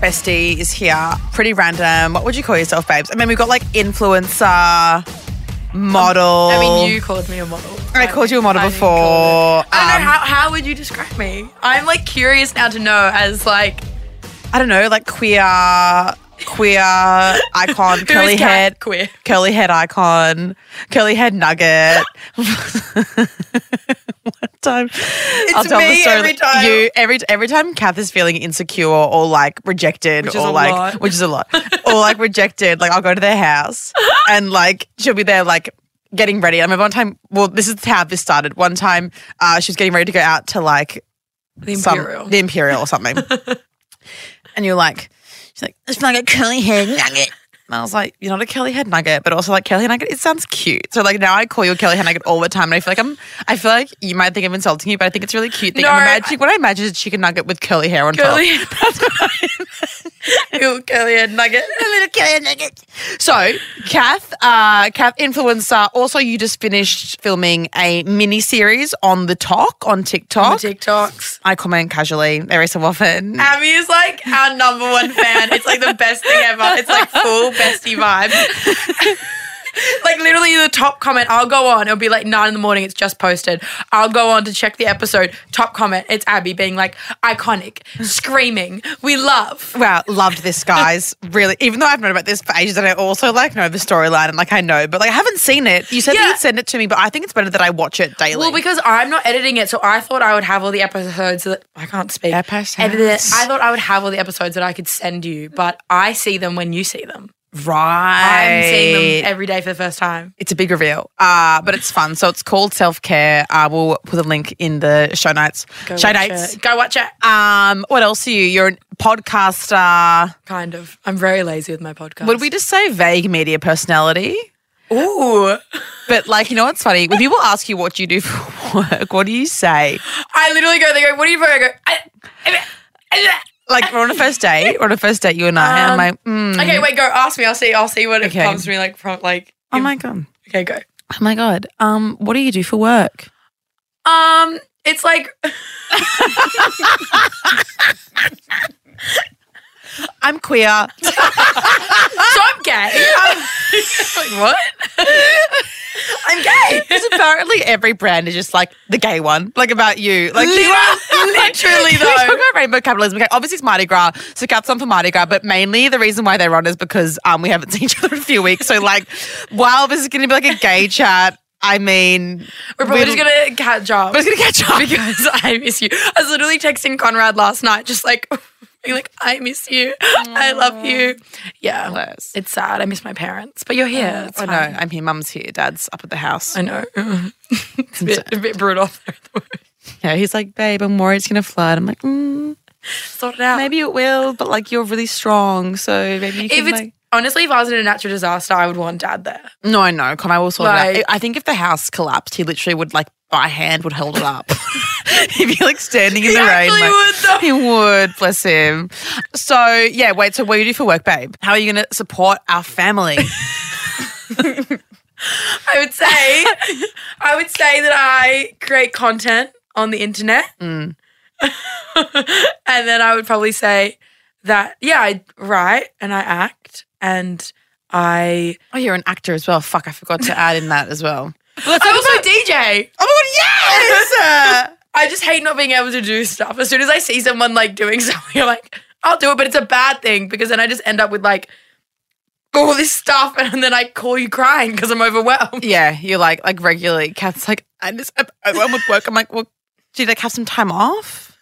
bestie is here. Pretty random. What would you call yourself, babes? I mean, we've got like influencer, model. I mean, you called me a model. I called you a model I before. I don't Um, know how, how would you describe me? I'm like curious now to know as like I don't know, like queer, queer icon, curly head, queer. curly head icon, curly head nugget. One time, I'll tell the story. every time. You every every time Kath is feeling insecure or like rejected or like lot. which is a lot or like rejected, like I'll go to their house and like she'll be there like getting ready. I remember one time. Well, this is how this started. One time, uh, she was getting ready to go out to like The some- Imperial. the Imperial or something. and you're like, she's like, it's like a curly head nugget. And I was like, you're not a curly head nugget, but also like Kelly head nugget, it sounds cute. So like now I call you a curly head nugget all the time. And I feel like I'm, I feel like you might think I'm insulting you, but I think it's really cute thing. No, I'm imagining, what I imagine is a chicken nugget with curly hair on Curly top. That's what I Ew, curly head nugget. a little curly head nugget. So, Kath, uh, Kath influencer. Also, you just finished filming a mini series on the talk on TikTok. TikToks. I comment casually every so often. Abby is like our number one fan. It's like the best thing ever. It's like full bestie vibes. like literally the top comment, I'll go on. It'll be like nine in the morning. It's just posted. I'll go on to check the episode. Top comment. It's Abby being like iconic, screaming. We love. Wow, loved this, guys. really, even though I've known about this for ages, and I also like know the storyline and like I know, but like I haven't seen it. You said that Yeah. you'd send it to me, but I think it's better that I watch it daily. Well, because I'm not editing it, so I thought I would have all the episodes that I can't speak. Episodes. I thought I would have all the episodes that I could send you, but I see them when you see them. Right, I'm seeing them every day for the first time. it's a big reveal, uh, but it's fun. So it's called self care. Uh, we'll put a link in the show notes. Go show watch notes. it. Go watch it. Um, what else are you? You're a podcaster. Kind of. I'm very lazy with my podcast. Would we just say vague media personality? Ooh. But like, you know what's funny? When people ask you what you do for work, what do you say? I literally go, they go, what do you for? I go, I, I- Like we're on a first date. We're on a first date, you and I. and I'm Um, like, mm, okay, wait, go ask me. I'll see. I'll see what it Okay. comes to me like from like. oh my god, Okay, go. oh my god. Um, what do you do for work? Um, it's like I'm queer. so I'm gay. I'm, like what? I'm gay. Because apparently every brand is just like the gay one, like about you. Like you are Literally, We though. talk about rainbow capitalism. Okay, obviously it's Mardi Gras, so Kath's on for Mardi Gras, but mainly the reason why they're on is because um we haven't seen each other in a few weeks. So like, while this is going to be like a gay chat, I mean, We're probably we'll- just gonna catch up. we're just gonna catch up. because I miss you. I was literally texting Konrad last night, just like being like, I miss you. I love you. Yeah. Bless. It's sad. I miss my parents. But you're here. It's I know. fine. I'm here. Mum's here. Dad's up at the house. I know. it's a bit, a bit brutal. Yeah, he's like, babe, I'm worried it's gonna flood. I'm like, mm, Sort it out. maybe it will, but like you're really strong, so maybe you can. If it's like- honestly, if I was in a natural disaster, I would want dad there. no, I know. Con, I will sort it Like- out. I think if the house collapsed, he literally would like by hand would hold it up. He'd be like standing in He the rain. like- would, though. He would, bless him. So yeah, wait. So what do you do for work, babe? How are you gonna support our family? I would say, I would say that I create content on the internet, Mm. and then I would probably say that yeah, I write and I act and I. oh, you're an actor as well. Fuck, I forgot to add in that as well. I'm also DJ. Oh my god, yes! I just hate not being able to do stuff. As soon as I see someone like doing something, I'm like, I'll do it, but it's a bad thing because then I just end up with like all this stuff, and then I call you crying because I'm overwhelmed. yeah, you're like like regularly. Kath's like, I just I'm with work. I'm like, well, do you like have some time off?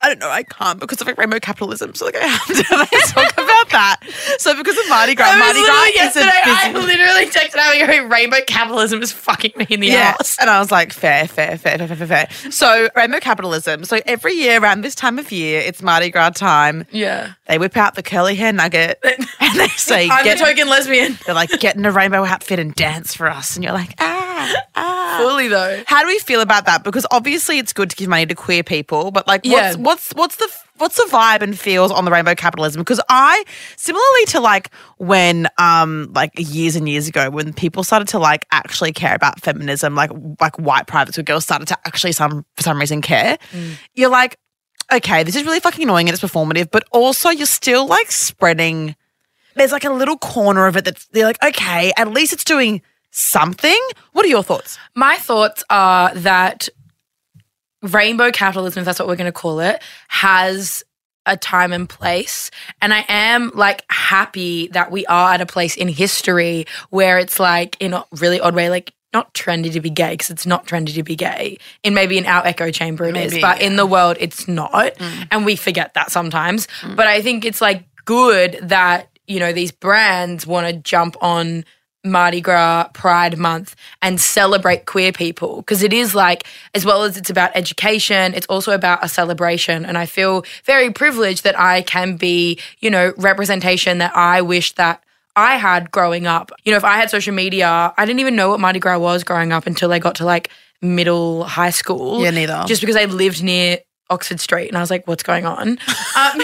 I don't know. I can't because of like rainbow capitalism. So like I have to like, talk about about that. So because of Mardi Gras, Mardi Gras yesterday. a I literally texted out going, "Rainbow capitalism is fucking me in the Yeah. ass." And I was like, fair, fair, fair, fair, fair, fair. So rainbow capitalism. So every year around this time of year, it's Mardi Gras time. Yeah, They whip out the curly hair nugget and they say, I'm get, the token lesbian. they're like, get in a rainbow outfit and dance for us. And you're like, ah, ah. Fully though. How do we feel about that? Because obviously it's good to give money to queer people, but like, what's what's what's the what's the vibe and feels on the rainbow capitalism? Because I, similarly to like when um like years and years ago when people started to like actually care about feminism, like like white private school girls started to actually some for some reason care. You're like, okay, this is really fucking annoying and it's performative, but also you're still like spreading. There's like a little corner of it that's they're like, okay, at least it's doing something. What are your thoughts? My thoughts are that rainbow capitalism, if that's what we're going to call it, has a time and place. And I am like happy that we are at a place in history where it's like, in a really odd way, like, not trendy to be gay because it's not trendy to be gay. In maybe in our echo chamber it is, Maybe, but in the world it's not, mm. and we forget that sometimes. Mm. But I think it's like good that you know these brands want to jump on Mardi Gras Pride Month and celebrate queer people because it is like, as well as it's about education, it's also about a celebration. And I feel very privileged that I can be, you know, representation that I wish that I had growing up. You know, if I had social media, I didn't even know what Mardi Gras was growing up until I got to like middle high school. Yeah, neither. Just because I lived near Oxford Street and I was like, what's going on? Um,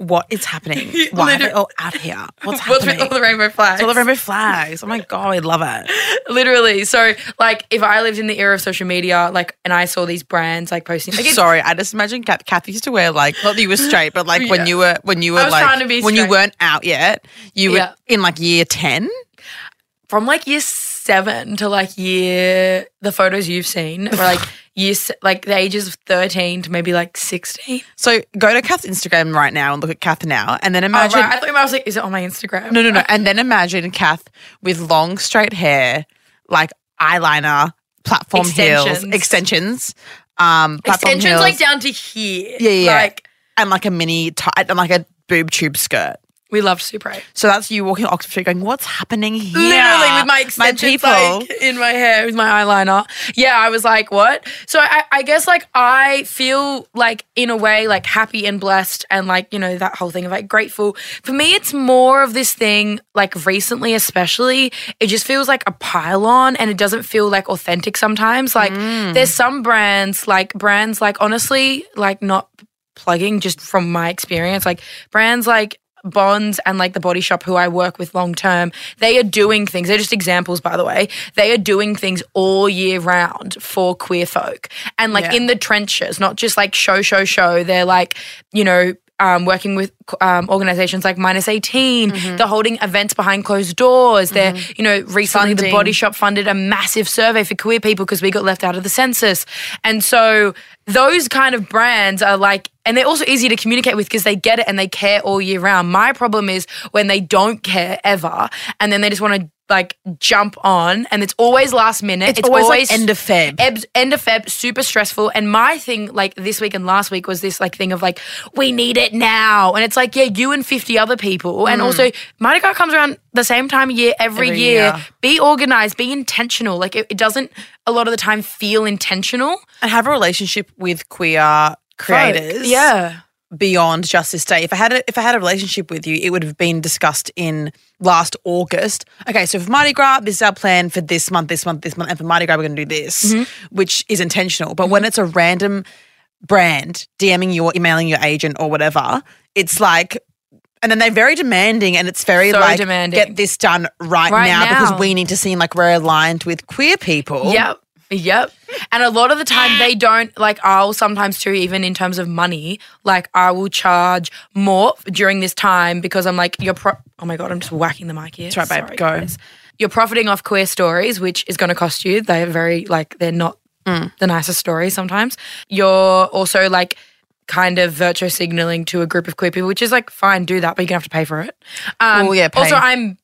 what is happening? Why are they all out here? What's happening? with all the rainbow flags? It's all the rainbow flags. Oh my god, I love it. Literally. So, like, if I lived in the era of social media, like, and I saw these brands like posting, like, Sorry, I just imagine Kath, Kathy used to wear like not that you were straight, but like Yeah. when you were when you were I was like trying to be when you straight. weren't out yet, you Yeah. were in like year ten. from like year seven to like year, the photos you've seen were like year, like the ages of 13 to maybe like 16. So go to Kath's Instagram right now and look at Kath now, and then Oh, imagine right. I thought I was like, is it on my Instagram? no, no, no, and then imagine Kath with long straight hair, like eyeliner, platform heels, Extensions. extensions, um, platform Extensions heels, like down to here. Yeah, yeah. Like, and like a mini tight and like a boob tube skirt. We loved 8. So that's you walking Oxford Street going, what's happening here? Literally with my extensions people. like in my hair with my eyeliner. Yeah, I was like, what? So I, I guess like I feel like in a way like happy and blessed and like, you know, that whole thing of like grateful. For me, it's more of this thing like recently, especially, it just feels like a pile on and it doesn't feel like authentic sometimes. Like mm. there's some brands, like brands like honestly, like not plugging just from my experience, like brands like Bonds and like the body shop who I work with long term, they are doing things. They're just examples, by the way. They are doing things all year round for queer folk and like Yeah. in the trenches, not just like show, show, show. They're like, you know, um, working with um, organizations like Minus 18. Mm-hmm. They're holding events behind closed doors. They're, you know, recently the Body Shop funded a massive survey for queer people because we got left out of the census. And so those kind of brands are like, and they're also easy to communicate with because they get it and they care all year round. My problem is when they don't care ever and then they just want to like jump on and it's always last minute. It's, always, like end of Feb. Ebbs, end of Feb, super stressful. And my thing, like this week and last week, was this like thing of like, we need it now. And it's like, yeah, you and 50 other people. And mm. also, Mardi Gras comes around the same time of year every, Every year. year. Be organized, be intentional. Like, it, it doesn't a lot of the time feel intentional. and have a relationship with queer creators. Yeah. Beyond just this day. If I had a, if I had a relationship with you, it would have been discussed in last August. Okay, so for Mardi Gras, this is our plan for this month, this month, this month, and for Mardi Gras, we're going to do this, mm-hmm. which is intentional. But when mm-hmm. it's a random brand DMing you or emailing your agent or whatever, it's like. And then they're very demanding, and it's very So like demanding. get this done right, Right now, now. because we need to seem like we're aligned with queer people. Yep. Yep. And a lot of the time they don't like I'll sometimes too, even in terms of money, like I will charge more during this time because I'm like, you're pro- oh my god, I'm just whacking the mic here. That's right, babe. Go. You're profiting off queer stories, which is gonna cost you. They're very like they're not Mm. the nicest stories sometimes. You're also like kind of virtue signaling to a group of queer people, which is like fine, do that, but you're gonna have to pay for it. Um, Well, yeah, pay. Also, I'm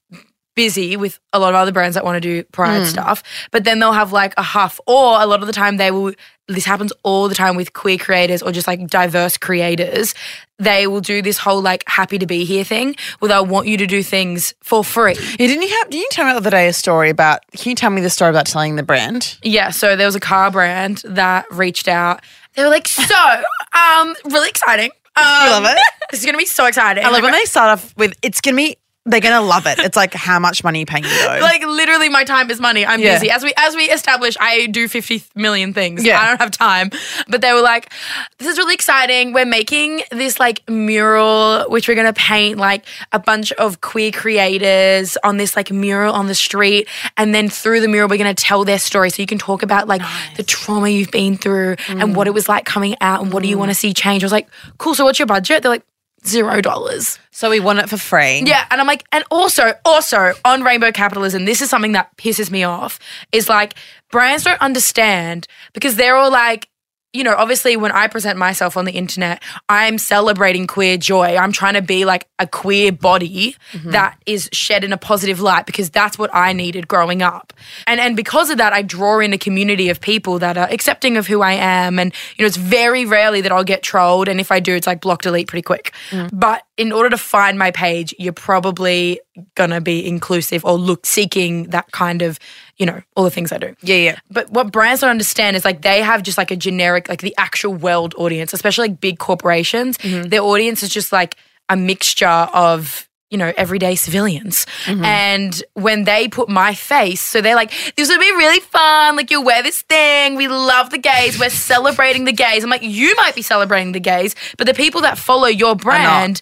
busy with a lot of other brands that want to do pride Hmm. stuff, but then they'll have like a huff, or a lot of the time they will. This happens all the time with queer creators or just like diverse creators. They will do this whole like happy to be here thing where they'll want you to do things for free. Yeah, didn't you have? Didn't you tell me the other day a story about? Can you tell me the story about telling the brand? Yeah, so there was a car brand that reached out. They were like, "So, um, really exciting. Um, love it. This is gonna be so exciting." I love when they start off with, "It's gonna be." They're gonna love it. It's like how much money you paying me though. like literally, my time is money. I'm Yeah. busy. As we as we establish, I do 50 million things. Yeah. I don't have time. But they were like, "This is really exciting. We're making this like mural, which we're gonna paint like a bunch of queer creators on this like mural on the street, and then through the mural, we're gonna tell their story. So you can talk about like the trauma you've been through and what it mm. was like coming out, and what do you mm. want to see change." I was like, "Cool. So what's your budget?" They're like. Zero dollars. so we want it for free. Yeah, and I'm like, and also, also on rainbow capitalism, this is something that pisses me off. Is like brands don't understand because they're all like, you know, obviously when I present myself on the internet, I'm celebrating queer joy. I'm trying to be like a queer body mm-hmm. that is shed in a positive light because that's what I needed growing up. And and because of that, I draw in a community of people that are accepting of who I am. And you know, it's very rarely that I'll get trolled. And if I do, it's like block delete pretty quick. Mm. But in order to find my page, you're probably gonna be inclusive or look seeking that kind of, you know, all the things I do. yeah, yeah. But what brands don't understand is like they have just like a generic, like the actual world audience, especially like big corporations. Mm-hmm. Their audience is just like a mixture of, you know, everyday civilians. Mm-hmm. And when they put my face, so they're like, this would be really fun. Like, you'll wear this thing. We love the gays. We're celebrating the gays. I'm like, you might be celebrating the gays, but the people that follow your brand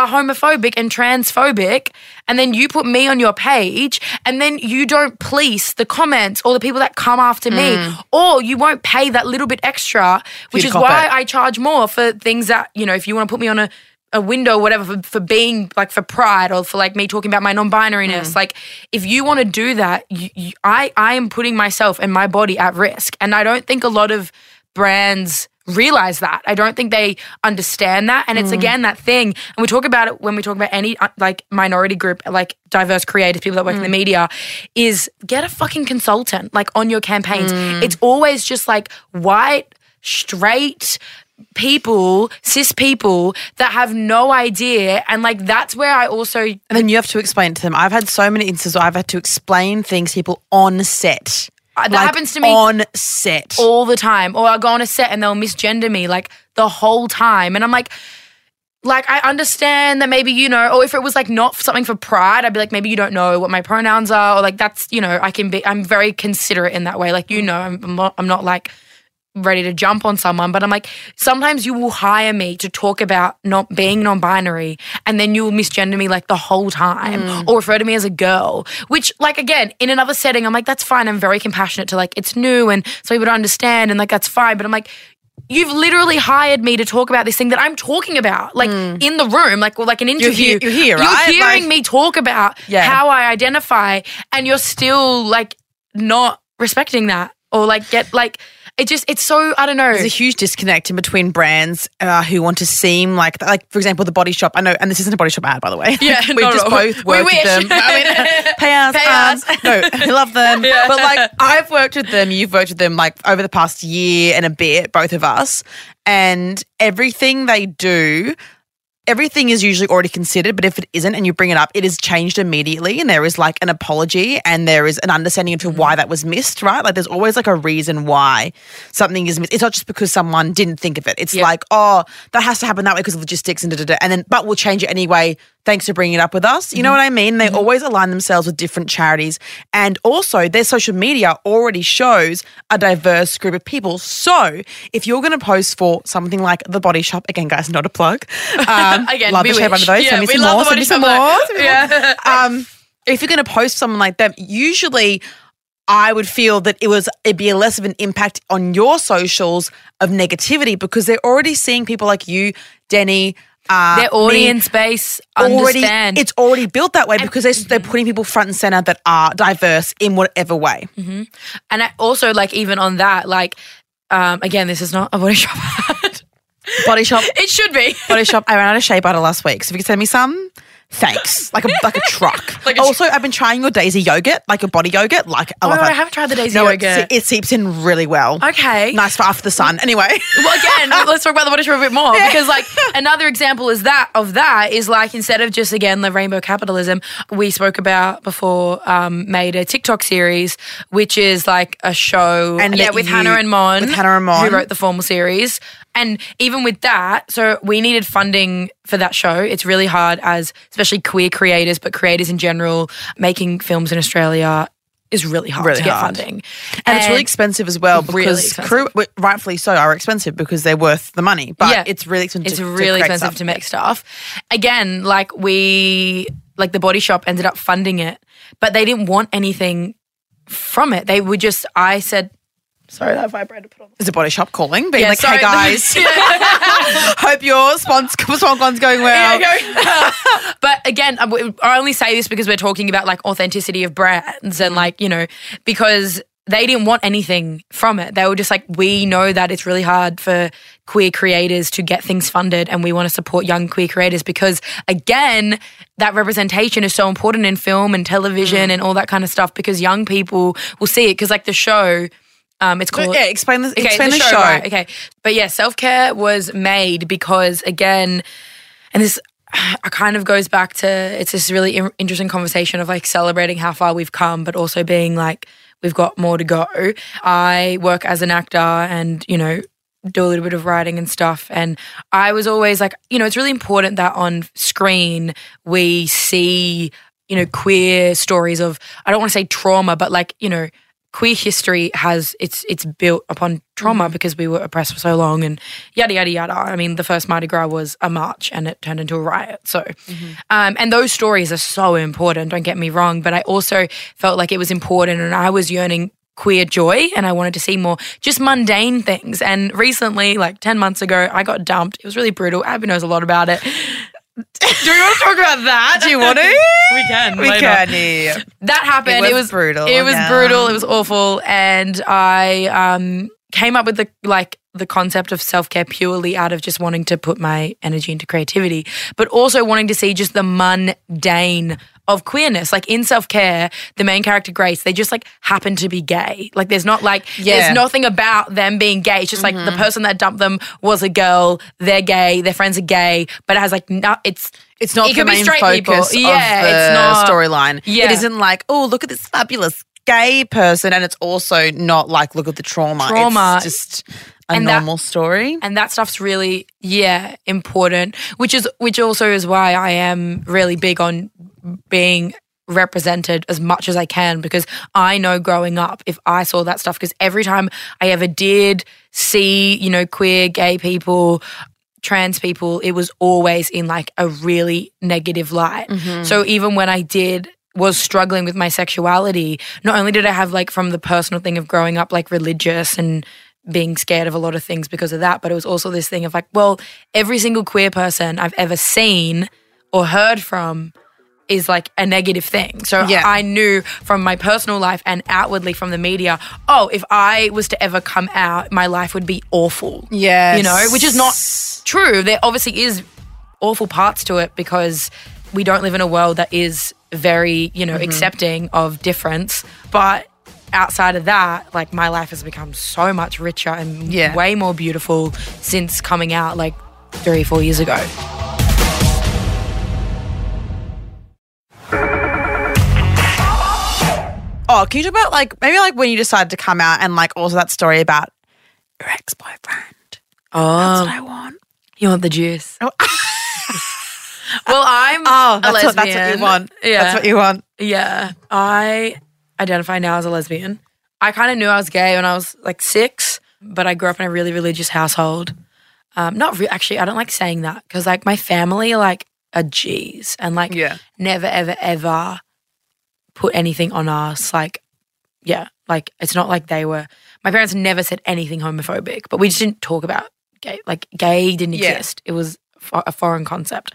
are homophobic and transphobic, and then you put me on your page, and then you don't police the comments or the people that come after me, or you won't pay that little bit extra, which is why it. I charge more for things that, you know, if you want to put me on a a window, or whatever, for, for being like for pride or for like me talking about my non-binariness. Like, if you want to do that, you, you, I I am putting myself and my body at risk, and I don't think a lot of brands realize that. I don't think they understand that. And it's hmm. again that thing. And we talk about it when we talk about any uh, like minority group, like diverse creators, people that work in the hmm. media, is get a fucking consultant like on your campaigns. Hmm. It's always just like white, straight, people, cis people that have no idea. And like that's where I also And then you have to explain it to them. I've had so many instances where I've had to explain things to people on set. Uh, that happens to me on set. all the time. Or I'll go on a set and they'll misgender me like the whole time. And I'm like, like I understand that maybe you know, or if it was like not something for pride, I'd be like, maybe you don't know what my pronouns are, or like that's you know, I can be. I'm very considerate in that way. Like you know, I'm I'm not, I'm not like ready to jump on someone, but I'm like, sometimes you will hire me to talk about not being non-binary, and then you will misgender me like the whole time, mm. or refer to me as a girl. Which, like, again, in another setting, I'm like, that's fine. I'm very compassionate to like, it's new, and so people don't understand, and like that's fine. But I'm like. You've literally hired me to talk about this thing that I'm talking about, like mm. in the room, like or like an interview. he- you're here, right? You're hearing Like- me talk about Yeah. how I identify, and you're still like not respecting that, or like get like it just it's so I don't know. There's a huge disconnect in between brands uh, who want to seem like, like for example, the Body Shop. I know, and this isn't a Body Shop ad, by the way. Yeah, no, just both We worked with them. I mean, pay us. Pay um, us. no, I love them. But like, I've worked with them. You've worked with them like over the past year and a bit, both of us, and everything they do. Everything is usually already considered, but if it isn't and you bring it up, it is changed immediately. And there is like an apology and there is an understanding into why that was missed, right? Like there's always like a reason why something is missed. It's not just because someone didn't think of it. It's Yeah. like, oh, that has to happen that way because of logistics and da da da. And then, but we'll change it anyway. Thanks for bringing it up with us. You know what I mean? They always align themselves with different charities. And also, their social media already shows a diverse group of people. So, if you're going to post for something like The Body Shop, again, guys, not a plug. Um, Again, love we the shape under those. Yeah, send me some more. Send me some more. like- send me more. Yeah. um, if you're going to post someone like them, usually I would feel that it was it'd be less of an impact on your socials of negativity because they're already seeing people like you, Denny. Uh, Their audience base already understand. it's already built that way because they, they're putting people front and center that are diverse in whatever way. and I also like even on that, like um again, this is not a body shop ad. Body shop, it should be. body shop. I ran out of shea butter last week, so if you could send me some, Thanks. Like a like a truck. Like a also, I've been trying your Daisy yogurt, like your body yogurt. Like I Oh, love I it. haven't tried the Daisy no, yogurt. It, it seeps in really well. Okay. Nice for after the sun. Anyway. well, again, let's talk about the body shop a bit more because, like, another example is that of that is like instead of just again the rainbow capitalism we spoke about before, um, made a TikTok series which is like a show, And yeah, with you- Hannah and Mon, with Hannah and Mon. who wrote the formal series. And even with that, so we needed funding for that show. It's really hard as especially queer creators, but creators in general, making films in Australia is really hard Really to get hard. funding. And, it's really expensive as well because expensive. crew, rightfully so, are expensive because they're worth the money. But Yeah. it's really expensive. It's to- to really create expensive stuff. to make stuff. Again, like we, like the body shop ended up funding it, but they didn't want anything from it. They would just, I said, sorry, that vibrator put on. Is a body shop calling, being Yeah, like, sorry. "Hey guys, hope your spons- SponCon's going well." but again, I w- I only say this because we're talking about like authenticity of brands and like, you know, because they didn't want anything from it. They were just like, we know that it's really hard for queer creators to get things funded and we want to support young queer creators because again, that representation is so important in film and television mm. and all that kind of stuff because young people will see it because like the show um, it's called yeah, explain the, Okay, explain the, show. right, okay. But yeah, self care was made because, again, and this kind of goes back to it's this really in- interesting conversation of like celebrating how far we've come, but also being like, we've got more to go. I work as an actor and, you know, do a little bit of writing and stuff. And I was always like, you know, it's really important that on screen we see, you know, queer stories of, I don't want to say trauma, but like, you know, queer history has it's it's built upon trauma because we were oppressed for so long and yada yada yada. I mean, the first Mardi Gras was a march and it turned into a riot. So, um, and those stories are so important. Don't get me wrong, but I also felt like it was important, and I was yearning queer joy and I wanted to see more just mundane things. And recently, like 10 months ago, I got dumped. It was really brutal. Abby knows a lot about it. Do we want to talk about that? Do you want to? We can. we can. Yeah. that happened. It It was was, brutal, It was yeah. brutal. It was awful, and I um, came up with the like the concept of self care purely out of just wanting to put my energy into creativity, but also wanting to see just the mundane of queerness. Like in self care, the main character Grace, they just like happen to be gay. Like there's not like Yeah. there's nothing about them being gay. It's just like the mm-hmm. person that dumped them was a girl. They're gay. Their friends are gay, but it has like no, it's It's not It the could be main focus people. Yeah, it's not- a storyline. Yeah. It isn't like, oh, look at this fabulous gay person, and it's also not like, look at the trauma. Trauma. It's just a And that- normal story. and that stuff's really yeah important which is which also is why i am really big on being represented as much as i can because i know growing up if i saw that stuff because every time i ever did see you know queer gay people trans people it was always in like a really negative light. Mm-hmm. So even when i did was struggling with my sexuality not only did i have like from the personal thing of growing up like religious and being scared of a lot of things because of that but it was also this thing of like well every single queer person i've ever seen or heard from is like a negative thing. So Yeah. I knew from my personal life and outwardly from the media, oh, if I was to ever come out, my life would be awful. Yeah. You know, which is not true. There obviously is awful parts to it because we don't live in a world that is very, you know, Mm-hmm. accepting of difference. But outside of that, like my life has become so much richer and Yeah. way more beautiful since coming out like three, four years ago. Oh, can you talk about like maybe like when you decided to come out and like also that story about your ex boyfriend? Oh, That's what I want. you want the juice? Oh. well, I'm Oh, a that's what, that's what you want. Yeah, That's what you want. Yeah, I identify now as a lesbian. I kind of knew I was gay when I was like six, but I grew up in a really religious household. Um, not re- actually, I don't like saying that because like my family are like are G's and like Yeah. never ever ever put anything on us. Like, yeah, like it's not like they were. My parents never said anything homophobic, but we just didn't talk about gay. Like, gay didn't Yeah. exist. It was fo- a foreign concept,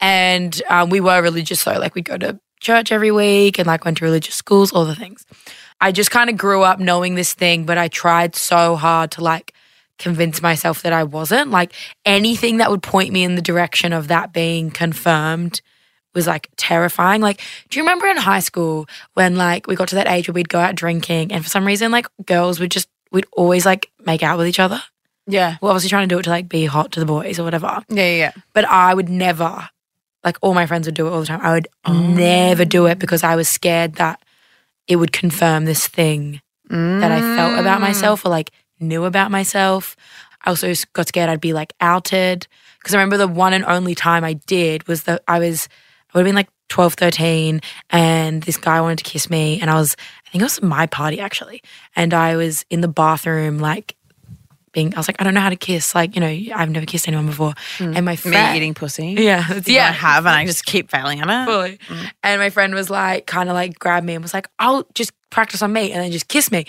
and um, we were religious. So, like, we'd go to church every week and like went to religious schools, all the things. I just kind of grew up knowing this thing, but I tried so hard to like convince myself that I wasn't. Like anything that would point me in the direction of that being confirmed was like terrifying. Like, do you remember in high school when like we got to that age where we'd go out drinking and for some reason like girls would just we'd always like make out with each other? Yeah. We're obviously trying to do it to like be hot to the boys or whatever. Yeah, yeah, yeah. But I would never, like all my friends would do it all the time. I would oh. never do it because I was scared that it would confirm this thing that I felt about mm. myself or like knew about myself. I also got scared I'd be like outed. Because I remember the one and only time I did was that I was, I would have been like 12, 13, and this guy wanted to kiss me. And I was, I think it was my party actually. And I was in the bathroom, like, being, I was like, I don't know how to kiss. Like, you know, I've never kissed anyone before. And my friend, Me eating pussy. yeah, that's- Yeah, I have, and I just keep failing at it. fully. And my friend was like, kind of like grabbed me and was like, I'll just practice on me and then just kiss me.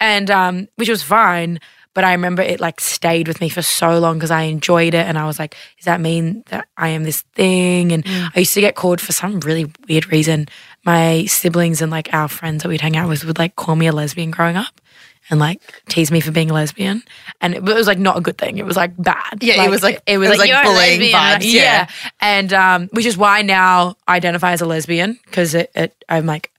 And um, which was fine. But I remember it like stayed with me for so long because I enjoyed it. And I was like, does that mean that I am this thing? And I used to get called for some really weird reason. My siblings and like our friends that we'd hang out with would like call me a lesbian growing up and like tease me for being a lesbian. And it, was like not a good thing. It was like bad. Yeah, it was, like- it was it was, like, like, bullying lesbian. vibes, yeah. yeah. And um, which is why now I identify as a lesbian because it, it I'm like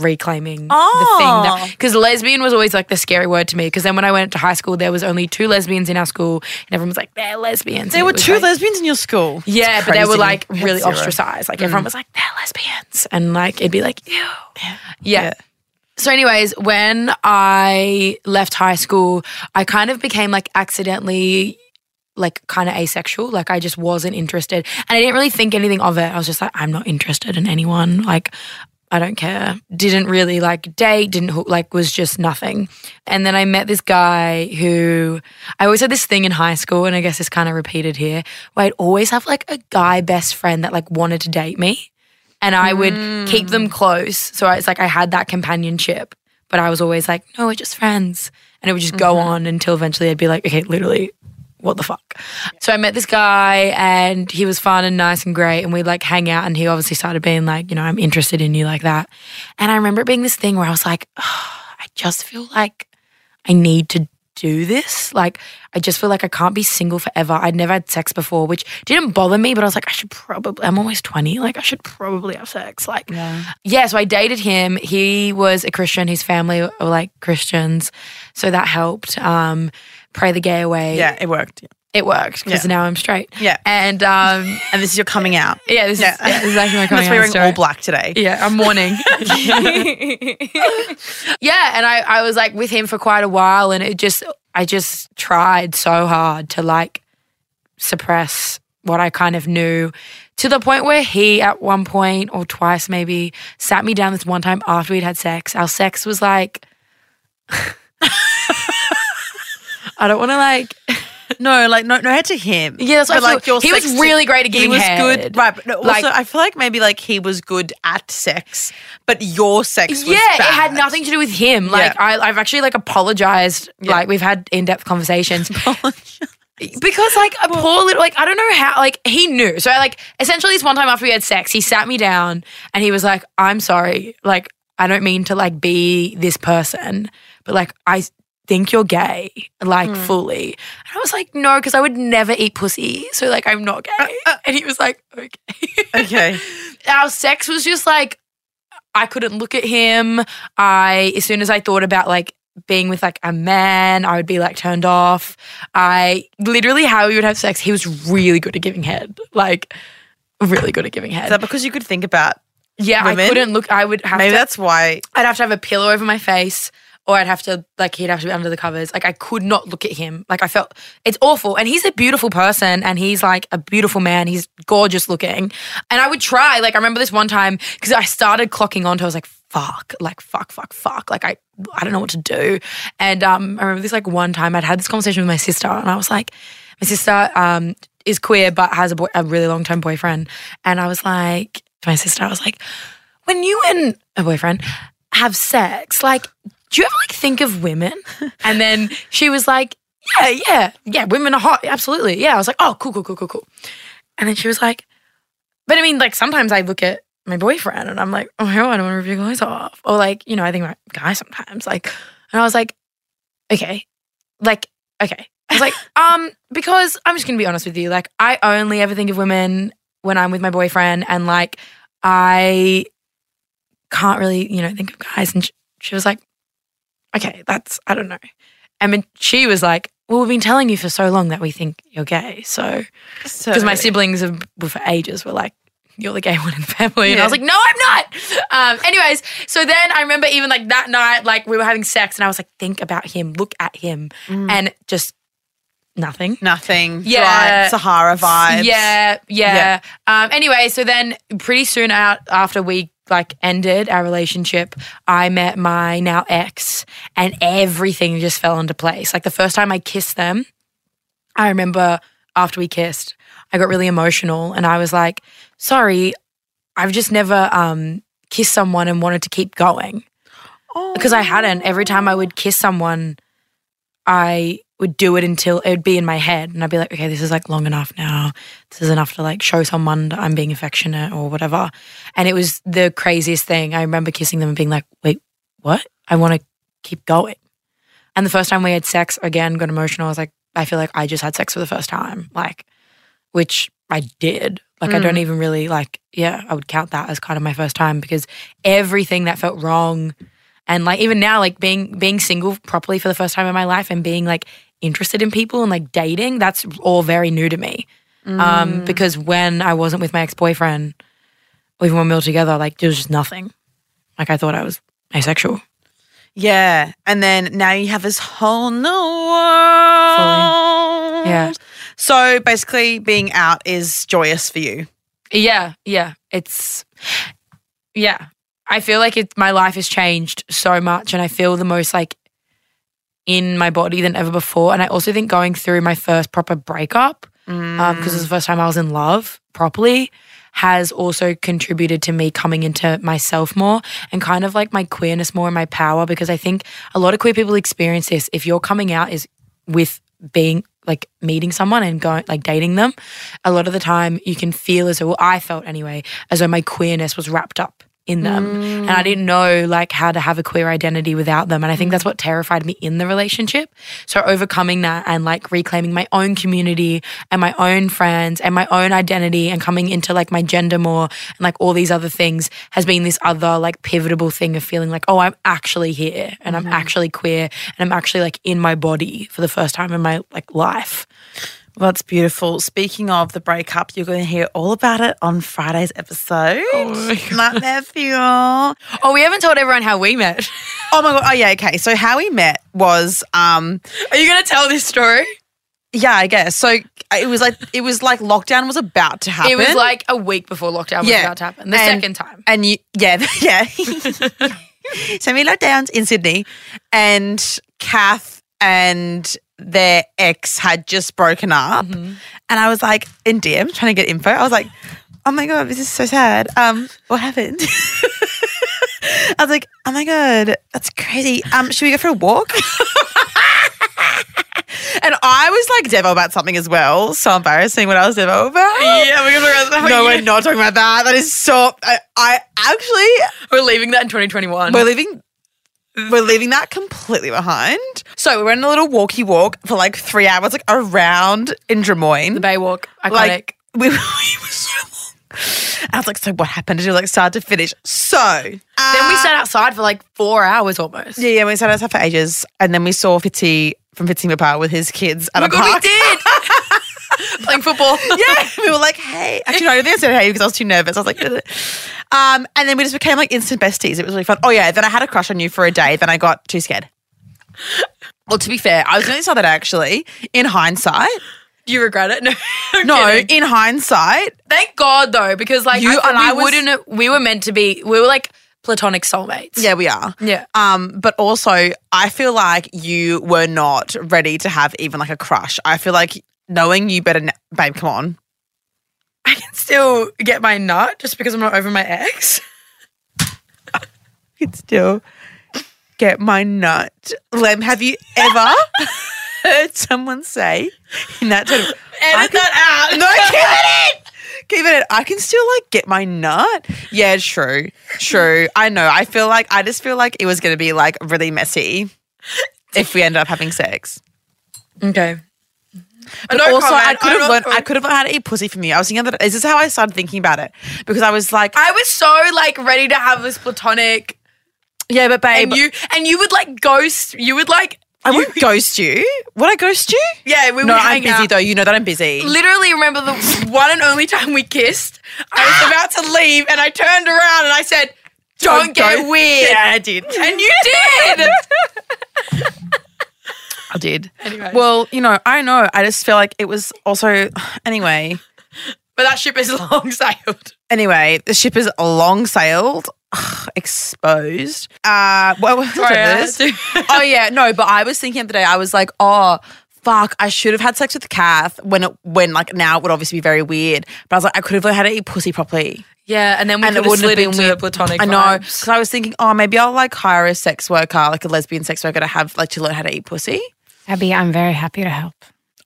reclaiming Oh. the thing that oh. because lesbian was always like the scary word to me because then when I went to high school there was only two lesbians in our school and everyone was like they're lesbians There And were two like- lesbians in your school. yeah but they were like really ostracized like everyone mm. was like they're lesbians and like it'd be like ew yeah. Yeah. So, anyways, when I left high school, I kind of became like accidentally like kind of asexual. Like I just wasn't interested. And I didn't really think anything of it. I was just like, I'm not interested in anyone. Like, I don't care. Didn't really like date, didn't hook, like was just nothing. And then I met this guy who I always had this thing in high school, and I guess it's kind of repeated here, where I'd always have like a guy best friend that like wanted to date me and I would keep them hmm. close. So it's like I had that companionship, but I was always like, no, we're just friends. And it would just go mm-hmm. on until eventually I'd be like, okay, literally, what the fuck? So I met this guy and he was fun and nice and great. And we'd like hang out. And he obviously started being like, you know, I'm interested in you like that. And I remember it being this thing where I was like, oh, I just feel like I need to do this. Like, I just feel like I can't be single forever. I'd never had sex before, which didn't bother me, but I was like, I should probably, I'm almost 20. Like, I should probably have sex. Like, yeah. so I dated him. He was a Christian. His family were like Christians. So that helped. Um, pray the gay away. Yeah, it worked. It worked because Yeah. now I'm straight. Yeah. And um, And this is your coming out. yeah, this, Yeah. Is, yeah, this is actually my coming That's out wearing story. all black today. Yeah, I'm mourning. yeah, and I, I was like with him for quite a while, and it just, I just tried so hard to like suppress what I kind of knew to the point where he, at one point or twice maybe, sat me down this one time after we'd had sex. Our sex was like, I don't want to like, No, like no, no head to him. Yeah, that's what I like feel. your He was really great at He giving was head. good, right? But also, Like- I feel like maybe like he was good at sex, but your sex was yeah, it had nothing to do with him. Like Yeah. I, I've actually like apologized. Yeah. Like we've had in depth conversations. Because like a poor little like I don't know how like he knew. So I like essentially this one time after we had sex, he sat me down and he was like, "I'm sorry, like I don't mean to like be this person, but like I think you're gay, like hmm. fully." And I was like, "No, because I would never eat pussy, so like I'm not gay." Uh, uh. and he was like, "Okay." Okay. Our sex was just like I couldn't look at him. I as soon as I thought about like being with like a man, I would be like turned off. I literally how we would have sex, he was really good at giving head. Like really good at giving head. Is that because you could think about? yeah, I couldn't look I would have Maybe to that's why. I'd have to have a pillow over my face or I'd have to like he'd have to be under the covers. Like I could not look at him. Like I felt it's awful. And he's a beautiful person and he's like a beautiful man. He's gorgeous looking. And I would try. Like I remember this one time because I started clocking onto I was like, fuck, like fuck, fuck, fuck. Like I I don't know what to do. And um I remember this like one time I'd had this conversation with my sister and I was like, my sister um is queer but has a boy, a really long time boyfriend. And I was like to my sister, I was like, when you and a boyfriend have sex, like, do you ever like think of women? And then she was like, yeah, yeah, yeah, women are hot. Absolutely. Yeah. I was like, oh, cool, cool, cool, cool, cool. And then she was like, but I mean, like, sometimes I look at my boyfriend and I'm like, oh, I don't want to rip your clothes off. Or like, you know, I think about guys sometimes. Like, and I was like, okay, like, okay. I was like, um, because I'm just gonna be honest with you. Like, I only ever think of women when I'm with my boyfriend, and like, I can't really, you know, think of guys. And she, she was like, okay, that's, I don't know. I mean, she was like, well, we've been telling you for so long that we think you're gay. So, So because my siblings have, for ages were like, you're the gay one in the family. And I was like, no, I'm not. Um, anyways, so then I remember even like that night, like we were having sex and I was like, think about him, look at him, and just nothing. nothing. Yeah. Dry Sahara vibes. Yeah, yeah. Um, anyway, so then pretty soon out after we like ended our relationship, I met my now ex, and everything just fell into place. Like the first time I kissed them, I remember after we kissed, I got really emotional, and I was like, "Sorry, I've just never um, kissed someone and wanted to keep going." Oh. because I hadn't. Every time I would kiss someone, I would do it until it would be in my head, and I'd be like, okay, this is like long enough now. This is enough to like show someone that I'm being affectionate or whatever. And it was the craziest thing. I remember kissing them and being like, wait, what? I want to keep going. And the first time we had sex, again, got emotional. I was like, I feel like I just had sex for the first time, like, which I did. Like, I don't mm. even really like, yeah, I would count that as kind of my first time because everything that felt wrong and like even now like being being single properly for the first time in my life and being like interested in people and like dating that's all very new to me um because when i wasn't with my ex-boyfriend or even when we were together like there was just nothing like i thought i was asexual Yeah. And then now you have this whole new world. Yeah. So basically, being out is joyous for you. yeah yeah it's yeah i feel like it my life has changed so much and i feel the most like in my body than ever before and i also think going through my first proper breakup um, because it was the first time I was in love properly, has also contributed to me coming into myself more and kind of like my queerness more and my power. Because I think a lot of queer people experience this. If you're coming out is with being like meeting someone and going like dating them, a lot of the time you can feel as though well, I felt anyway, as though my queerness was wrapped up in them. And I didn't mm. know like how to have a queer identity without them. And I think that's what terrified me in the relationship. So overcoming that and like reclaiming my own community and my own friends and my own identity and coming into like my gender more and like all these other things has been this other like pivotal thing of feeling like, oh, I'm actually here and I'm mm-hmm. actually queer and I'm actually like in my body for the first time in my like life. Well, that's beautiful. Speaking of the breakup, you're going to hear all about it on Friday's episode. Nightmare Fuel. Oh, we haven't told everyone how we met. Oh my god. Oh yeah. Okay. So how we met was, um, Are you going to tell this story? yeah, I guess. So it was like it was like lockdown was about to happen. It was like a week before lockdown was Yeah. about to happen. The And- second time. and you, yeah, yeah. Semi lockdowns in Sydney, and Kath and their ex had just broken up, Mm-hmm. and I was like in DM trying to get info. I was like, oh my god, this is so sad. Um, what happened? I was like, oh my god, that's crazy. Um, should we go for a walk? And I was like Devo about something as well. So embarrassing what I was Devo about. Yeah, we're gonna talk No, we're not talking about that. That is so. I, I actually We're leaving that in 2021. we're leaving. We're leaving that completely behind. So we went on a little walkie walk for like three hours, like around in Drummoyne. the Baywalk, iconic. like we, we were so long. I was like, so what happened? Did you like start to finish? So then we uh, sat outside for like four hours almost. Yeah, yeah, we sat outside for ages, and then we saw Fitzy from Fitzy Park with his kids at Oh a god, park. we did playing football. yeah, we were like, hey. Actually, no, I didn't say hey because I was too nervous. I was like, um, and then we just became like instant besties. It was really fun. Oh yeah, then I had a crush on you for a day. Then I got too scared. Well, to be fair, I was really sad that actually, in hindsight, Do you regret it? No, I'm no, kidding. in hindsight, Thank God though, because like You I, and we I was- wouldn't. We were meant to be. We were like platonic soulmates. yeah, we are. Yeah. Um, but also, I feel like you were not ready to have even like a crush. I feel like knowing you better, n- babe. Come on. I can still get my nut just because I'm not over my ex. could still get my nut. Lem, have you ever heard someone say in that? I Edit can- that out. No, keep it in. Keep it in. I can still like get my nut. Yeah, true. True. I know. I feel like I just feel like it was gonna be like really messy if we ended up having sex. Okay. But No also, I comment. could I'm have. I could have had eat pussy from you. I was thinking that. Is this how I started thinking about it? Because I was like, I was so like ready to have this platonic, yeah, but babe, and you and you would like ghost. You would like. I wouldn't ghost you. Would I ghost you? Yeah, we No, would I'm busy out. though. You know that I'm busy. Literally remember the one and only time we kissed. I was about to leave, and I turned around and I said, "Don't, get go- weird." Yeah, I did. And you did. I did. Anyways. Well, you know, I know. I just feel like it was also. Anyway, but that ship is long sailed. anyway, the ship is long sailed, exposed. Uh, well, Sorry, I had this. oh yeah, no, but I was thinking the other day. I was like, oh. Fuck! I should have had sex with Kath when it, when like now it would obviously be very weird. But I was like, I could have learned how to eat pussy properly, Yeah, and then we and could it have wouldn't have slid been into weird. platonic. I know because I was thinking, oh, maybe I'll like hire a sex worker, like a lesbian sex worker, to have like to learn how to eat pussy. Abby, I'm very happy to help.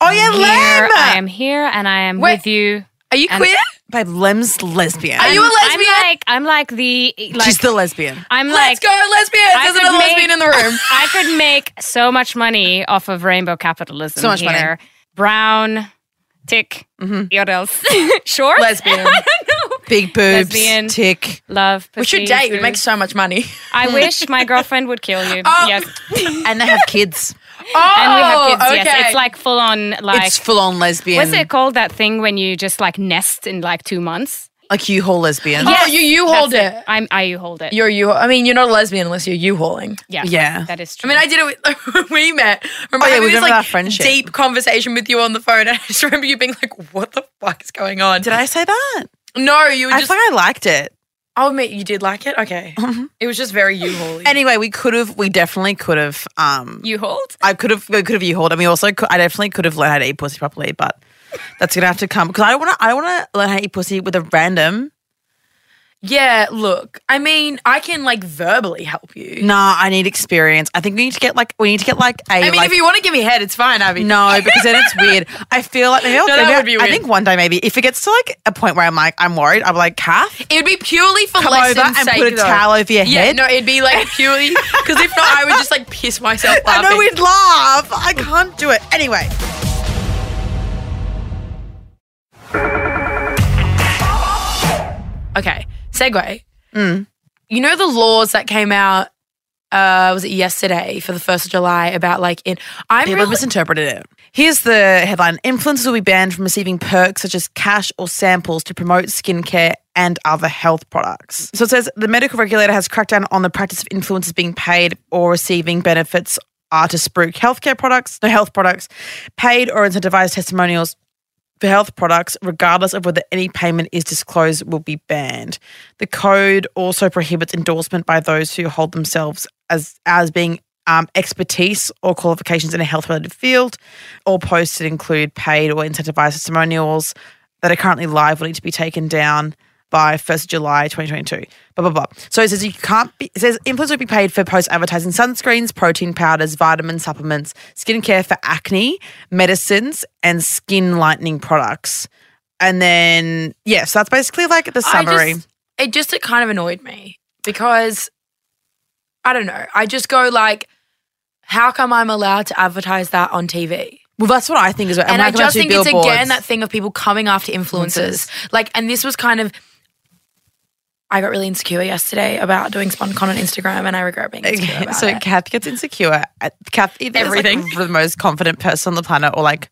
Oh yeah, Lem. I am here and I am Wait. with you. Are you And- queer? Babe, Lem's lesbian. Are you a lesbian? I'm like I'm like the like She's the lesbian. I'm like Let's like go, lesbians! I There's could another make- lesbian in the room. I could make so much money off of rainbow capitalism. So much money. here. Brown, tick. Mm-hmm. What else? Short. Lesbian. I don't know. Big boobs, Lesbian. tick, Love. We should pussy, date. We'd food. make so much money. I wish my girlfriend would kill you. Oh. Yes. and they have kids. Oh, And we have oh, kids. okay. Yes. It's like full on like it's full on lesbian. what's it called that thing when you just like nest in like two months? Like you whole lesbian. Oh, you you hold That's it. I'm I you hold it. You're you. I mean, you're not a lesbian unless you're U-Hauling. yeah. Yeah. That is true. I mean, I did it with, when we met. Remember Oh, yeah, having we this remember like our friendship. deep conversation with you on the phone, and I just remember you being like, "What the fuck is going on?" Did I say that? No, you were I just. feel like I liked it. I'll admit you did like it. Okay, Mm-hmm. it was just very U-Haul. Anyway, we could have. We definitely could have. Um, you hold? I could have. We could have U-Hauled. And we also. Could, I definitely could have learned how to eat pussy properly, but that's gonna have to come because I don't want to. I want to learn how to eat pussy with a random. Yeah, look. I mean, I can like verbally help you. Nah, I need experience. I think we need to get like. We need to get like a. I mean, like, if you want to give me head, it's fine, Abby. No, because then it's weird. I feel like maybe, I'll, No, that maybe would be I think one day maybe if it gets to like a point where I'm like I'm worried, I'm like Kath, It would be purely for come lessons over and sake, put a though. towel over your Yeah, head. no, it'd be like purely because if not, I would just like piss myself I know we'd laugh. I can't do it anyway. Okay, segue. Mm. You know the laws that came out. Uh, was it yesterday for the first of July about like in? I'm People really, misinterpreted it. Here's the headline: Influencers will be banned from receiving perks such as cash or samples to promote skincare and other health products. So it says the medical regulator has cracked down on the practice of influencers being paid or receiving benefits are to spruik healthcare products, no health products, paid or incentivized testimonials for health products, regardless of whether any payment is disclosed, will be banned. The code also prohibits endorsement by those who hold themselves as as being um, expertise or qualifications in a health related field. All posts that include paid or incentivized testimonials that are currently live will need to be taken down by 1st of July 2022. Blah, blah, blah. So it says you can't be, it says influencers will be paid for post advertising sunscreens, protein powders, vitamin supplements, skincare for acne, medicines, and skin lightening products. And then, yeah, so that's basically like the summary. just, it just it kind of annoyed me because I don't know. I just go like, how come I'm allowed to advertise that on TV? well, that's what I think is. and I just think it's again that thing of people coming after influencers. Like, and this was kind of. I got really insecure yesterday about doing SponCon on Instagram, and I regret being insecure Okay, about so it. Kath gets insecure. Uh, Kath either Everything. Everything. like the most confident person on the planet or like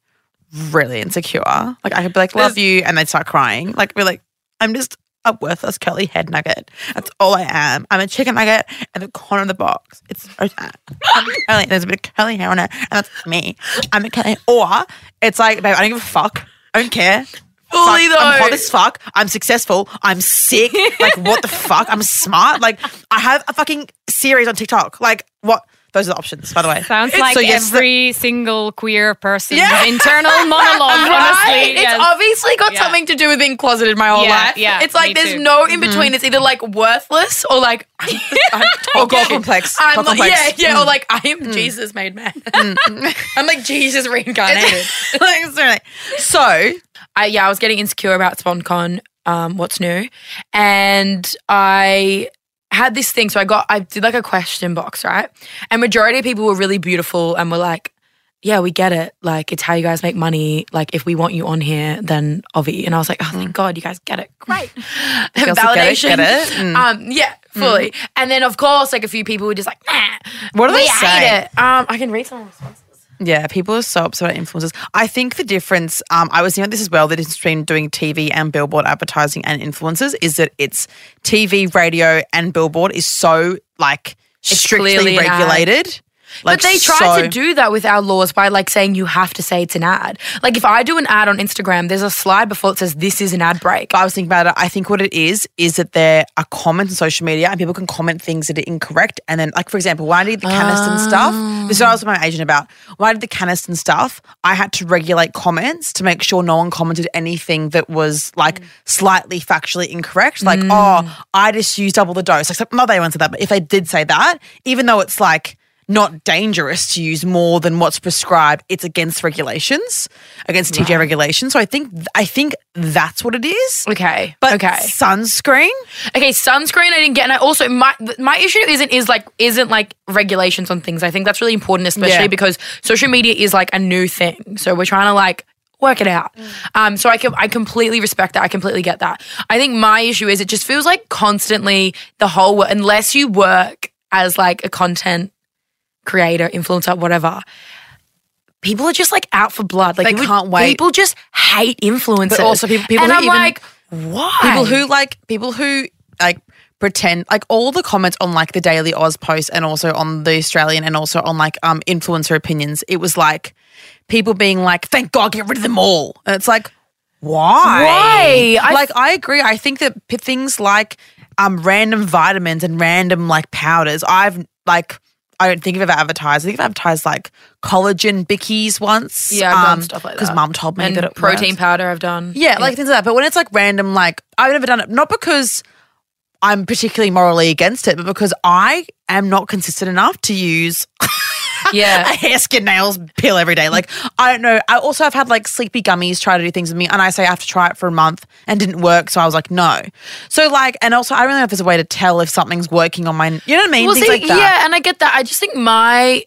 really insecure. Like I could be like, love you, and they'd start crying. Like be like, I'm just a worthless curly head nugget. That's all I am. I'm a chicken nugget in the corner of the box. It's I'm curly. There's a bit of curly hair on it, and that's me. I'm a curly. Or it's like, babe, I don't give a fuck. I don't care. Fully Fuck, I'm hot as fuck. I'm successful. I'm sick. Like, what the fuck? I'm smart. Like, I have a fucking series on TikTok. Like, what? Those are the options, by the way. Sounds It's- like so yes, the- every single queer person's Yeah. internal monologue, honestly. It's yes. obviously got Yeah. something to do with being closeted my whole Yeah, life. yeah, It's like there's too. no in mm-hmm. between. It's either like worthless or like I'm, I'm Or God complex. I'm God like, complex. yeah, yeah, or mm. like I am mm. Jesus made man. Mm. I'm like Jesus reincarnated. Like, so, I, yeah, I was getting insecure about SponCon, um, what's new, and I had this thing. So I got, I did like a question box, right? And majority of people were really beautiful and were like, yeah, we get it. Like, it's how you guys make money. Like, if we want you on here, then Ovi. And I was like, oh, thank God, you guys get it. Great. Validation. get it, get it. Mm. Um, yeah, fully. And then, of course, like a few people were just like, nah. What do they say? it. Um, I can read some responses. Yeah, people are so upset about influencers. I think the difference, um, I was thinking about this as well, the difference between doing TV and billboard advertising and influencers is that it's TV, radio, and billboard is so like strictly regulated. Like, but they tried so- to do that with our laws by like saying you have to say it's an ad. Like if I do an ad on Instagram, there's a slide before it says this is an ad break. But I was thinking about it. I think what it is is that there are comments on social media and people can comment things that are incorrect. And then, like for example, when I did the Canesten stuff, this is what I was with my agent about. When I did the Canesten stuff, I had to regulate comments to make sure no one commented anything that was like slightly factually incorrect. Like, mm. oh, I just used double the dose. Like, not that anyone said that, but if they did say that, even though it's like not dangerous to use more than what's prescribed, it's against regulations, against TGA regulations. So I think I think that's what it is. Okay. But okay. sunscreen, Okay, sunscreen I didn't get, and I also my my issue isn't is like isn't like regulations on things. I think that's really important, especially Yeah. because social media is like a new thing. So we're trying to like work it out. Um, so I can I completely respect that. I completely get that. I think my issue is it just feels like constantly the whole unless you work as like a content creator, influencer, whatever. People are just like out for blood. Like They would- can't wait. People just hate influencers. But also people- people and who I'm even- like, why? people who like people who like pretend like all the comments on like the Daily Aus post and also on the Australian and also on like um influencer opinions, it was like people being like, "Thank God, get rid of them all," and it's like, why? Why? I- like I agree. I think that p- things like um random vitamins and random like powders, I've like. I don't think I've ever advertised. I think I've advertised like collagen bickies once. Yeah, I've done um, stuff like that. Because mum told me and that it protein works. powder I've done. Yeah, like things like that. But when it's like random, like I've never done it, not because I'm particularly morally against it, but because I am not consistent enough to use Yeah. a hair, skin, nails pill every day. Like I don't know. I also have had like sleepy gummies try to do things with me, and I say I have to try it for a month and didn't work, so I was like no. So like, and also I don't really know if there's a way to tell if something's working on my. You know what I mean? Well, things see, like that. yeah, and I get that. I just think my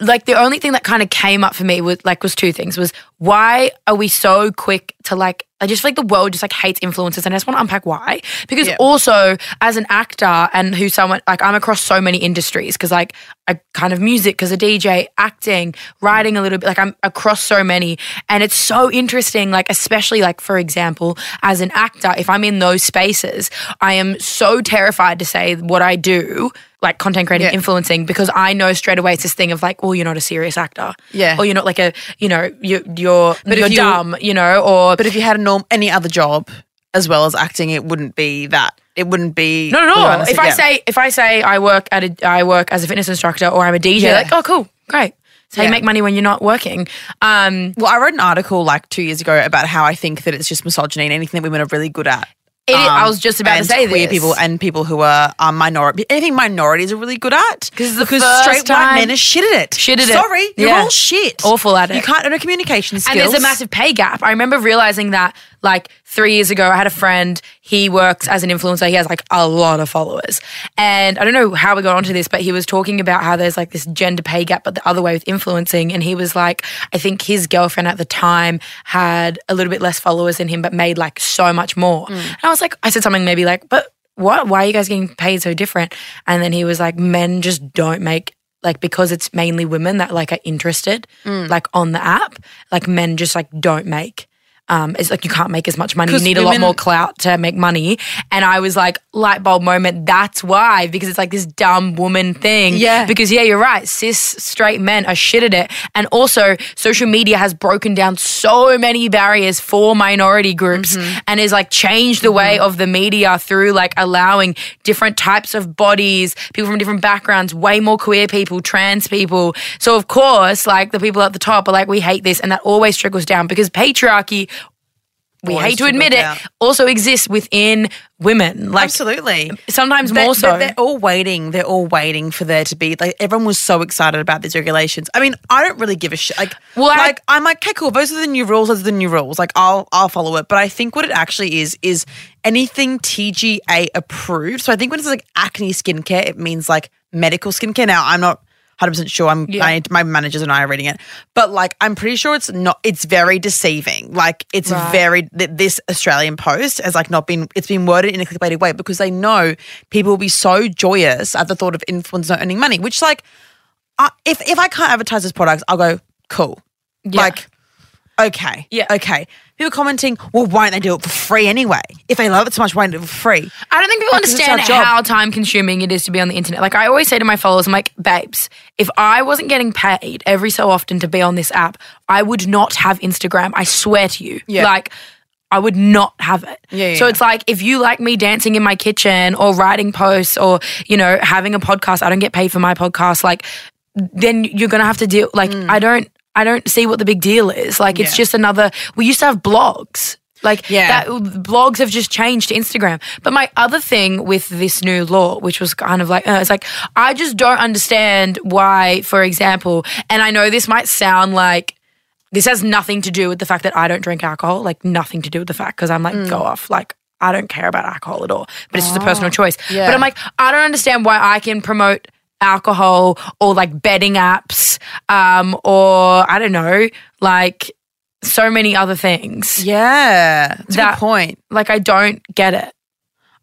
like the only thing that kind of came up for me was like was two things was why are we so quick to like I just feel like the world just like hates influencers and I just want to unpack why because Yeah. also as an actor and who someone like I'm across so many industries because like I kind of music because a DJ acting writing a little bit like I'm across so many and it's so interesting like especially like for example as an actor if I'm in those spaces I am so terrified to say what I do like content creating Yeah. influencing because I know straight away it's this thing of like oh you're not a serious actor Yeah. or you're not like a you know you you're But you're you- dumb you know or But if you had a norm, any other job as well as acting, it wouldn't be that. It wouldn't be. No, no, no. honestly, If I yeah. say if I say I work at a I work as a fitness instructor or I'm a DJ, Yeah. like oh cool, great. So Yeah. you make money when you're not working. Um, Well, I wrote an article like two years ago about how I think that it's just misogyny and anything that women are really good at. It, I was just about to say queer this. people and people who are um, minority, anything minorities are really good at. 'Cause it's the because straight white men are shit at it. Shit at it. Sorry, you're Yeah. all shit. Awful at it. You can't know communication skills. and there's a massive pay gap. I remember realizing that like three years ago, I had a friend. He works as an influencer. He has like a lot of followers, and I don't know how we got onto this, but he was talking about how there's like this gender pay gap, but the other way with influencing. And he was like, I think his girlfriend at the time had a little bit less followers than him, but made like so much more. Mm. And I was like, I said something maybe like, but what? Why are you guys getting paid so different? And then he was like, men just don't make like because it's mainly women that like are interested Mm. like on the app like men just like don't make um it's like you can't make as much money. You need a lot more clout to make money. And i was like light bulb moment that's why because it's like this dumb woman thing. Yeah. because yeah you're right. Cis straight men are shit at it. And also social media has broken down so many barriers for minority groups Mm-hmm. and is like changed the way of the media through like allowing different types of bodies people from different backgrounds way more queer people trans people. So of course like the people at the top are like we hate this. And that always trickles down because patriarchy we hate to admit it down. also exists within women like Absolutely. sometimes more so They're, they're all waiting. They're all waiting for there to be like everyone was so excited about these regulations. I mean, I don't really give a shit. Like, Well, I- like I'm like, okay, cool. Those are the new rules. Those are the new rules. Like, I'll I'll follow it. But I think what it actually is is anything TGA approved. So I think when it's like acne skincare, it means like medical skincare. Now I'm not. 100% sure. I'm Yeah. I, my managers and I are reading it. But like I'm pretty sure it's not it's very deceiving. Like it's Right. very th- this Australian post has like not been it's been worded in a clickbaity way because they know people will be so joyous at the thought of influencers not earning money, which like I if if I can't advertise this product, I'll go cool. Like okay. Yeah. Okay. People commenting, well, why don't they do it for free anyway? If they love it so much, why don't they do it for free? I don't think people Because it's our understand job. how time consuming it is to be on the internet. Like I always say to my followers, I'm like, babes, if I wasn't getting paid every so often to be on this app, I would not have Instagram. I swear to you. Yeah. Like I would not have it. Yeah, yeah, so yeah. it's like if you like me dancing in my kitchen or writing posts or, you know, having a podcast, I don't get paid for my podcast, like then you're gonna have to deal like mm. I don't I don't see what the big deal is. Like it's. Yeah. just another we used to have blogs. Like Yeah. that blogs have just changed to Instagram. But my other thing with this new law, which was kind of like, uh, it's like, I just don't understand why, for example, and I know this might sound like this has nothing to do with the fact that I don't drink alcohol, like nothing to do with the fact because I'm like, Mm. go off. Like, I don't care about alcohol at all, but it's just a personal choice. Oh, yeah. But I'm like, I don't understand why I can promote alcohol or like betting apps um, or I don't know, like so many other things. Yeah. That's a That- good point. Like, I don't get it.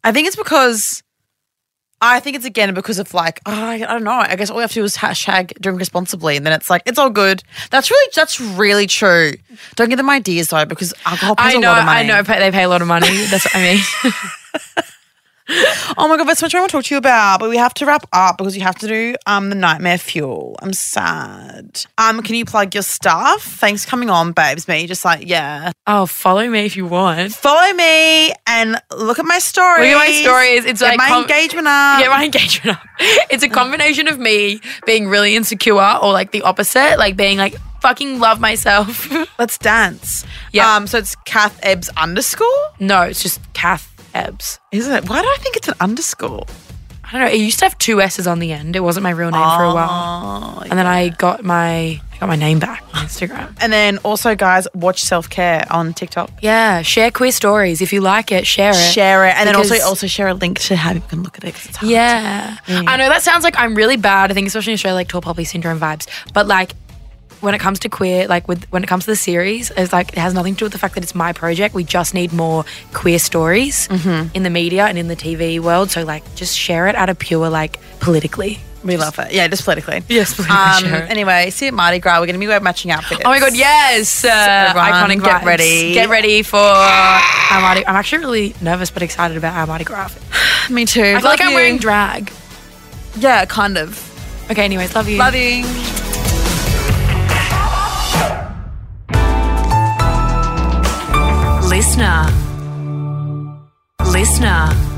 I think it's because I think it's again because of like oh, I, I don't know. I guess all you have to do is hashtag drink responsibly, and then it's like it's all good. That's really that's really true. Don't give them ideas though, because alcohol pays I know, a lot of money. I know. They pay a lot of money. That's what I mean. Oh my god, that's so much I want to talk to you about, but we have to wrap up because you have to do um the nightmare fuel. I'm sad. Um, can you plug your stuff? Thanks for coming on, babes. Me just like yeah. oh, follow me if you want. Follow me and look at my stories. Look at my stories. It's Get like my com- engagement up. Get my engagement up. It's a combination of me being really insecure or like the opposite, like being like fucking love myself. Let's dance. Yeah. Um, so it's Kath Ebbs underscore. no, it's just Kath Ebbs. Isn't it? Why do I think it's an underscore? I don't know. It used to have two S's on the end. It wasn't my real name for a while. Oh, And then I got my I got my name back on Instagram. And then also, guys, watch self care on TikTok. Yeah, share queer stories. If you like it, share it. Share it, and then also Because- also share a link to how people can look at it. 'cause it's hard. Yeah. I know that sounds like I'm really bad. I think especially in Australia, like tall poppy syndrome vibes. But like when it comes to queer, like with when it comes to the series, it's like it has nothing to do with the fact that it's my project. We just need more queer stories in the media and in the TV world. So like just share it out of pure like politically. we love it. Yeah, just politically. Yes, politically Um, anyway, see you at Mardi Gras. We're going to be wearing matching outfits. Oh my god, yes! Uh, everyone, iconic get vibes. ready. Get ready for our Mardi. I'm actually really nervous but excited about our Mardi Gras. Me too. I feel like I'm wearing drag. Yeah, kind of. Okay, anyways, love you. Love you. Listener. Listener.